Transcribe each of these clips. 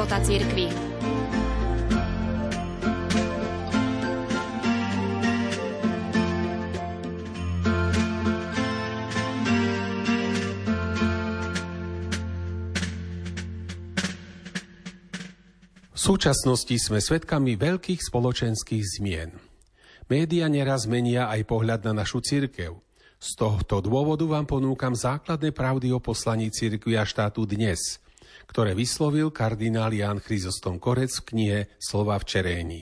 života cirkvi. V súčasnosti sme svedkami veľkých spoločenských zmien. Média neraz menia aj pohľad na našu cirkev – z tohto dôvodu vám ponúkam základné pravdy o poslaní cirkvi a štátu dnes, ktoré vyslovil kardinál Jan Chryzostom Korec v knihe Slova v čeréni.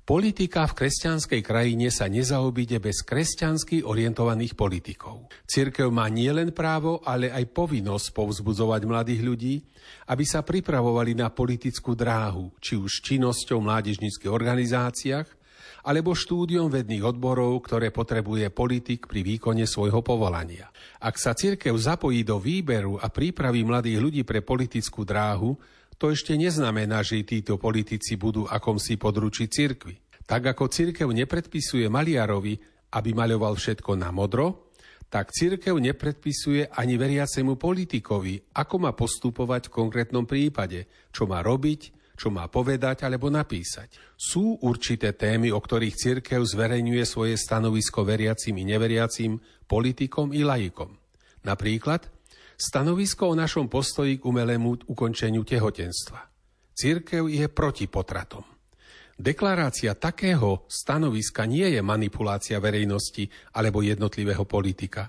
Politika v kresťanskej krajine sa nezaobíde bez kresťansky orientovaných politikov. Cirkev má nielen právo, ale aj povinnosť povzbudzovať mladých ľudí, aby sa pripravovali na politickú dráhu, či už činnosťou v mládežnických organizáciách, alebo štúdiom vedných odborov, ktoré potrebuje politik pri výkone svojho povolania. Ak sa cirkev zapojí do výberu a prípravy mladých ľudí pre politickú dráhu, to ešte neznamená, že títo politici budú akomsi područí cirkvi. Tak ako cirkev nepredpisuje maliarovi, aby maľoval všetko na modro, tak cirkev nepredpisuje ani veriacemu politikovi, ako má postupovať v konkrétnom prípade, čo má robiť, čo má povedať alebo napísať. Sú určité témy, o ktorých cirkev zverejňuje svoje stanovisko veriacim i neveriacim, politikom i laikom. Napríklad stanovisko o našom postoji k umelému ukončeniu tehotenstva. Cirkev je proti potratom. Deklarácia takého stanoviska nie je manipulácia verejnosti alebo jednotlivého politika.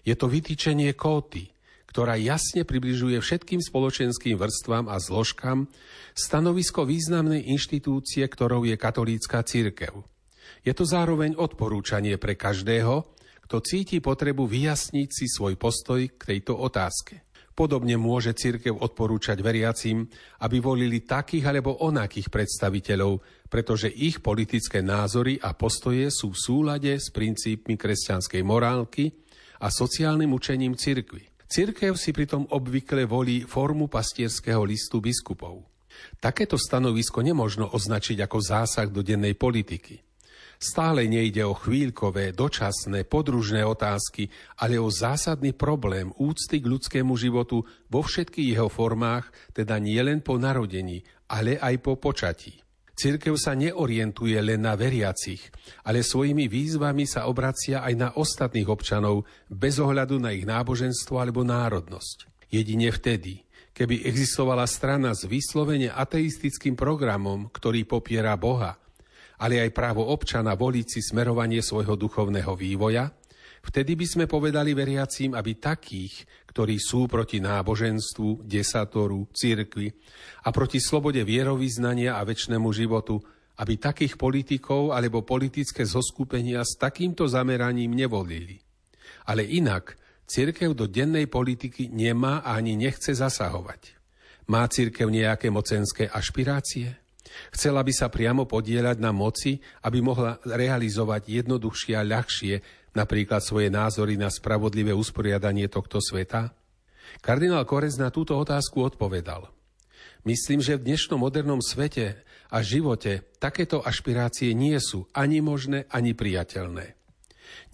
Je to vytýčenie kóty, ktorá jasne približuje všetkým spoločenským vrstvám a zložkám stanovisko významnej inštitúcie, ktorou je katolícka církev. Je to zároveň odporúčanie pre každého, kto cíti potrebu vyjasniť si svoj postoj k tejto otázke. Podobne môže církev odporúčať veriacim, aby volili takých alebo onakých predstaviteľov, pretože ich politické názory a postoje sú v súlade s princípmi kresťanskej morálky a sociálnym učením cirkvy. Cirkev si pritom obvykle volí formu pastierského listu biskupov. Takéto stanovisko nemožno označiť ako zásah do dennej politiky. Stále nejde o chvíľkové, dočasné, podružné otázky, ale o zásadný problém úcty k ľudskému životu vo všetkých jeho formách, teda nie len po narodení, ale aj po počatí. Cirkev sa neorientuje len na veriacich, ale svojimi výzvami sa obracia aj na ostatných občanov bez ohľadu na ich náboženstvo alebo národnosť. Jedine vtedy, keby existovala strana s vyslovene ateistickým programom, ktorý popiera Boha, ale aj právo občana voliť si smerovanie svojho duchovného vývoja, Vtedy by sme povedali veriacím, aby takých, ktorí sú proti náboženstvu, desatoru, cirkvi a proti slobode vierovýznania a väčšnému životu, aby takých politikov alebo politické zoskupenia s takýmto zameraním nevolili. Ale inak cirkev do dennej politiky nemá ani nechce zasahovať. Má cirkev nejaké mocenské ašpirácie? Chcela by sa priamo podielať na moci, aby mohla realizovať jednoduchšie a ľahšie napríklad svoje názory na spravodlivé usporiadanie tohto sveta? Kardinál Korec na túto otázku odpovedal. Myslím, že v dnešnom modernom svete a živote takéto ašpirácie nie sú ani možné, ani priateľné.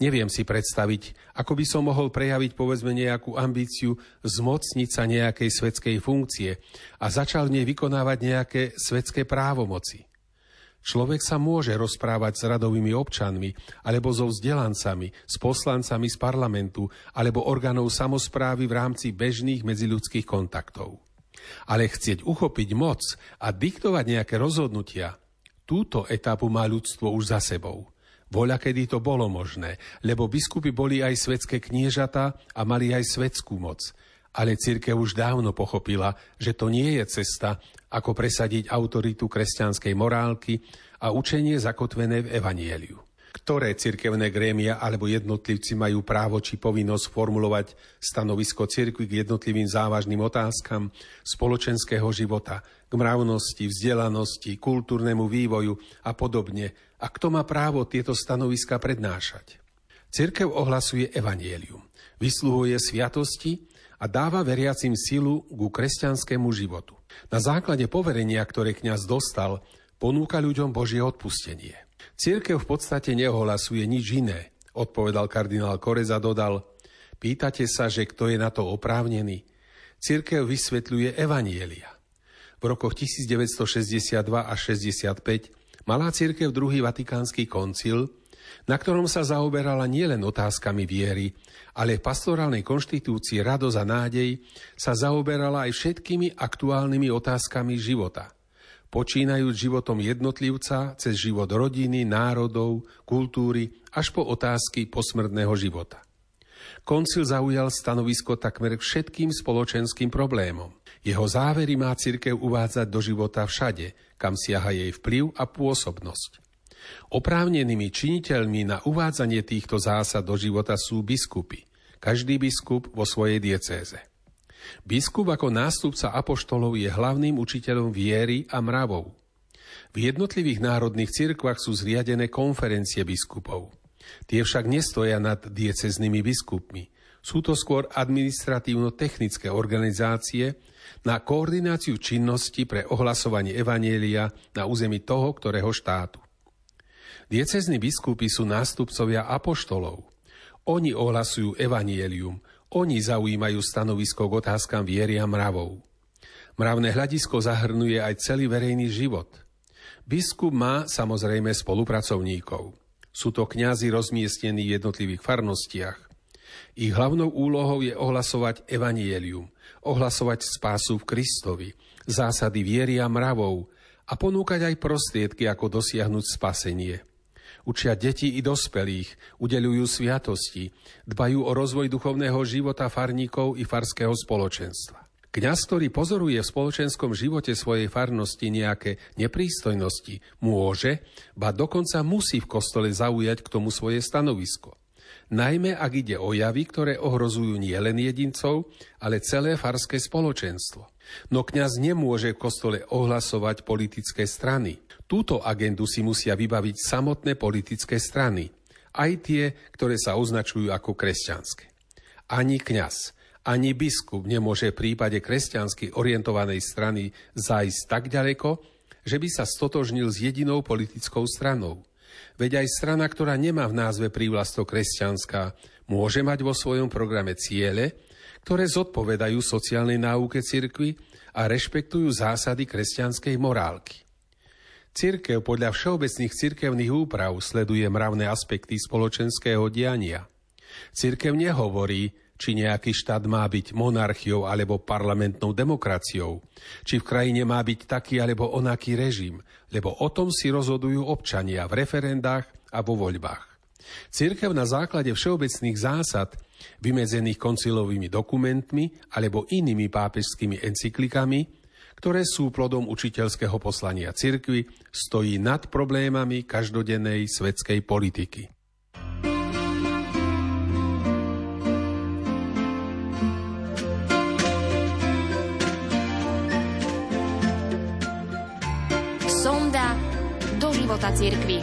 Neviem si predstaviť, ako by som mohol prejaviť povedzme nejakú ambíciu zmocniť sa nejakej svetskej funkcie a začal v nej vykonávať nejaké svetské právomoci. Človek sa môže rozprávať s radovými občanmi, alebo so vzdelancami, s poslancami z parlamentu, alebo orgánov samozprávy v rámci bežných medziľudských kontaktov. Ale chcieť uchopiť moc a diktovať nejaké rozhodnutia, túto etapu má ľudstvo už za sebou. Voľa, kedy to bolo možné, lebo biskupy boli aj svetské kniežata a mali aj svetskú moc – ale církev už dávno pochopila, že to nie je cesta, ako presadiť autoritu kresťanskej morálky a učenie zakotvené v Evanieliu. Ktoré cirkevné grémia alebo jednotlivci majú právo či povinnosť formulovať stanovisko cirkvi k jednotlivým závažným otázkam spoločenského života, k mravnosti, vzdelanosti, kultúrnemu vývoju a podobne. A kto má právo tieto stanoviska prednášať? Cirkev ohlasuje evanielium, vysluhuje sviatosti a dáva veriacim silu ku kresťanskému životu. Na základe poverenia, ktoré kňaz dostal, ponúka ľuďom Božie odpustenie. Církev v podstate neohlasuje nič iné, odpovedal kardinál Koreza dodal. Pýtate sa, že kto je na to oprávnený? Církev vysvetľuje evanielia. V rokoch 1962 a 65 malá církev druhý vatikánsky koncil, na ktorom sa zaoberala nielen otázkami viery, ale v pastorálnej konštitúcii Radosť a nádej sa zaoberala aj všetkými aktuálnymi otázkami života. Počínajúc životom jednotlivca cez život rodiny, národov, kultúry až po otázky posmrtného života. Koncil zaujal stanovisko takmer všetkým spoločenským problémom. Jeho závery má cirkev uvádzať do života všade, kam siaha jej vplyv a pôsobnosť. Oprávnenými činiteľmi na uvádzanie týchto zásad do života sú biskupy, každý biskup vo svojej diecéze. Biskup ako nástupca apoštolov je hlavným učiteľom viery a mravov. V jednotlivých národných cirkvách sú zriadené konferencie biskupov. Tie však nestoja nad dieceznými biskupmi. Sú to skôr administratívno-technické organizácie na koordináciu činnosti pre ohlasovanie evanielia na území toho, ktorého štátu. Diecezní biskupy sú nástupcovia apoštolov. Oni ohlasujú evanielium, oni zaujímajú stanovisko k otázkam viery a mravov. Mravné hľadisko zahrnuje aj celý verejný život. Biskup má samozrejme spolupracovníkov. Sú to kňazi rozmiestnení v jednotlivých farnostiach. Ich hlavnou úlohou je ohlasovať evanielium, ohlasovať spásu v Kristovi, zásady viery a mravov a ponúkať aj prostriedky, ako dosiahnuť spasenie. Učia deti i dospelých, udeľujú sviatosti, dbajú o rozvoj duchovného života farníkov i farského spoločenstva. Kňaz, ktorý pozoruje v spoločenskom živote svojej farnosti nejaké neprístojnosti, môže, ba dokonca musí v kostole zaujať k tomu svoje stanovisko. Najmä ak ide o javy, ktoré ohrozujú nielen jedincov, ale celé farské spoločenstvo. No kňaz nemôže v kostole ohlasovať politické strany. Túto agendu si musia vybaviť samotné politické strany, aj tie, ktoré sa označujú ako kresťanské. Ani kňaz, ani biskup nemôže v prípade kresťansky orientovanej strany zájsť tak ďaleko, že by sa stotožnil s jedinou politickou stranou. Veď aj strana, ktorá nemá v názve prívlastok kresťanská, môže mať vo svojom programe ciele, ktoré zodpovedajú sociálnej náuke cirkvy a rešpektujú zásady kresťanskej morálky. Cirkev podľa všeobecných cirkevných úprav sleduje mravné aspekty spoločenského diania. Cirkev nehovorí, či nejaký štát má byť monarchiou alebo parlamentnou demokraciou, či v krajine má byť taký alebo onaký režim, lebo o tom si rozhodujú občania v referendách a vo voľbách. Cirkev na základe všeobecných zásad, vymedzených koncilovými dokumentmi alebo inými pápežskými encyklikami, ktoré sú plodom učiteľského poslania cirkvy, stojí nad problémami každodennej svetskej politiky. církvy.